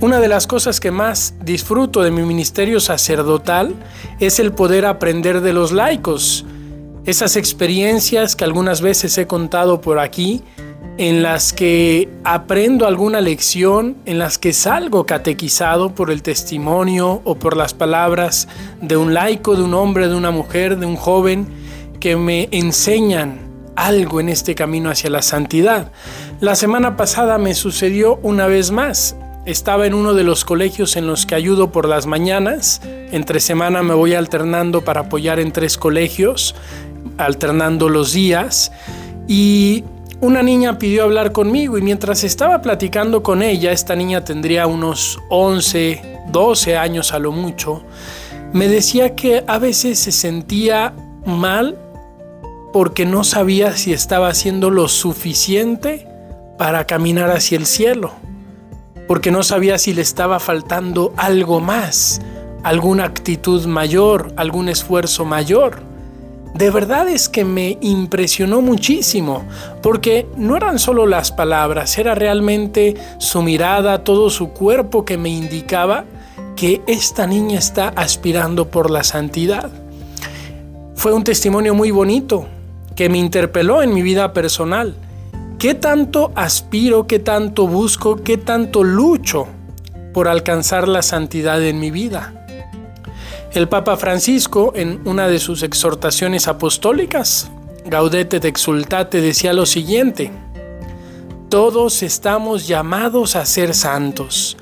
Una de las cosas que más disfruto de mi ministerio sacerdotal es el poder aprender de los laicos. Esas experiencias que algunas veces he contado por aquí, en las que aprendo alguna lección, en las que salgo catequizado por el testimonio o por las palabras de un laico, de un hombre, de una mujer, de un joven, que me enseñan algo en este camino hacia la santidad. La semana pasada me sucedió una vez más. Estaba en uno de los colegios en los que ayudo por las mañanas. Entre semana me voy alternando para apoyar en tres colegios, alternando los días. Y una niña pidió hablar conmigo y mientras estaba platicando con ella, esta niña tendría unos 11, 12 años a lo mucho, me decía que a veces se sentía mal porque no sabía si estaba haciendo lo suficiente para caminar hacia el cielo porque no sabía si le estaba faltando algo más, alguna actitud mayor, algún esfuerzo mayor. De verdad es que me impresionó muchísimo, porque no eran solo las palabras, era realmente su mirada, todo su cuerpo que me indicaba que esta niña está aspirando por la santidad. Fue un testimonio muy bonito que me interpeló en mi vida personal ¿Qué tanto aspiro, qué tanto busco, qué tanto lucho por alcanzar la santidad en mi vida? El Papa Francisco, en una de sus exhortaciones apostólicas, Gaudete et Exultate, decía lo siguiente, todos estamos llamados a ser santos,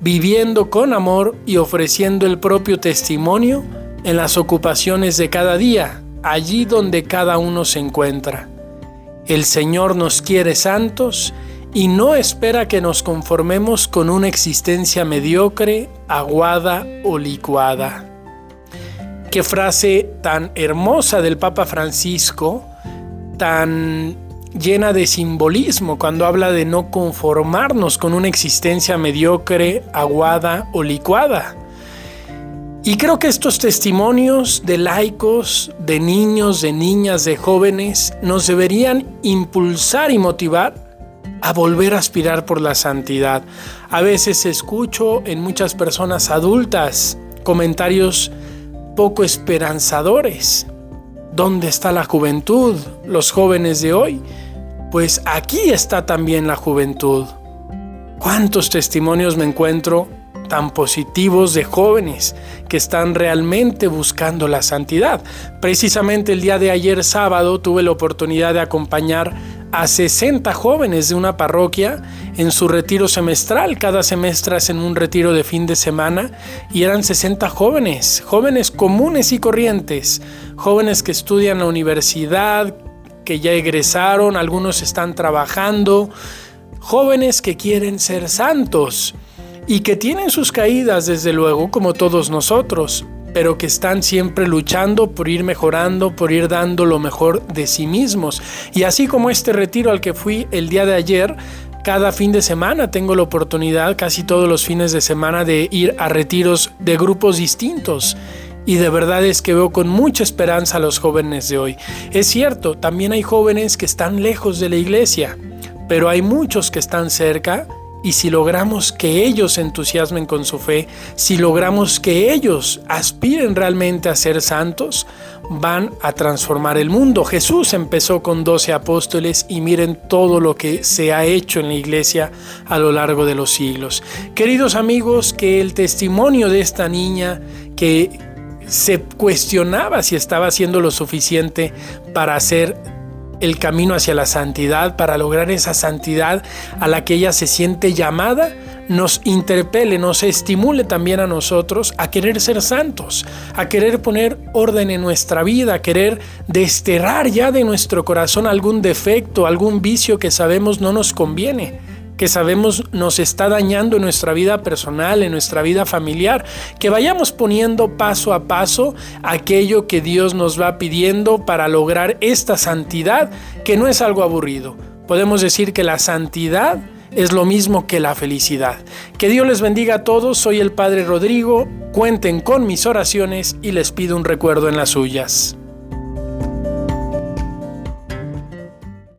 viviendo con amor y ofreciendo el propio testimonio en las ocupaciones de cada día, allí donde cada uno se encuentra. El Señor nos quiere santos y no espera que nos conformemos con una existencia mediocre, aguada o licuada. Qué frase tan hermosa del Papa Francisco, tan llena de simbolismo cuando habla de no conformarnos con una existencia mediocre, aguada o licuada. Y creo que estos testimonios de laicos, de niños, de niñas, de jóvenes, nos deberían impulsar y motivar a volver a aspirar por la santidad. A veces escucho en muchas personas adultas comentarios poco esperanzadores. ¿Dónde está la juventud? Los jóvenes de hoy. Pues aquí está también la juventud. ¿Cuántos testimonios me encuentro tan positivos de jóvenes que están realmente buscando la santidad. Precisamente el día de ayer sábado tuve la oportunidad de acompañar a 60 jóvenes de una parroquia en su retiro semestral. Cada semestre hacen un retiro de fin de semana y eran 60 jóvenes, jóvenes comunes y corrientes, jóvenes que estudian la universidad, que ya egresaron, algunos están trabajando, jóvenes que quieren ser santos y que tienen sus caídas desde luego como todos nosotros, pero que están siempre luchando por ir mejorando, por ir dando lo mejor de sí mismos. Y así como este retiro al que fui el día de ayer, cada fin de semana tengo la oportunidad, casi todos los fines de semana, de ir a retiros de grupos distintos. Y de verdad es que veo con mucha esperanza a los jóvenes de hoy. Es cierto, también hay jóvenes que están lejos de la iglesia, pero hay muchos que están cerca y si logramos que ellos se entusiasmen con su fe, si logramos que ellos aspiren realmente a ser santos, van a transformar el mundo. Jesús empezó con doce apóstoles y miren todo lo que se ha hecho en la iglesia a lo largo de los siglos. Queridos amigos, que el testimonio de esta niña que se cuestionaba si estaba haciendo lo suficiente para ser el camino hacia la santidad, para lograr esa santidad a la que ella se siente llamada, nos interpele, nos estimule también a nosotros a querer ser santos, a querer poner orden en nuestra vida, a querer desterrar ya de nuestro corazón algún defecto, algún vicio que sabemos no nos conviene que sabemos nos está dañando en nuestra vida personal, en nuestra vida familiar, que vayamos poniendo paso a paso aquello que Dios nos va pidiendo para lograr esta santidad, que no es algo aburrido. Podemos decir que la santidad es lo mismo que la felicidad. Que Dios les bendiga a todos, soy el Padre Rodrigo, cuenten con mis oraciones y les pido un recuerdo en las suyas.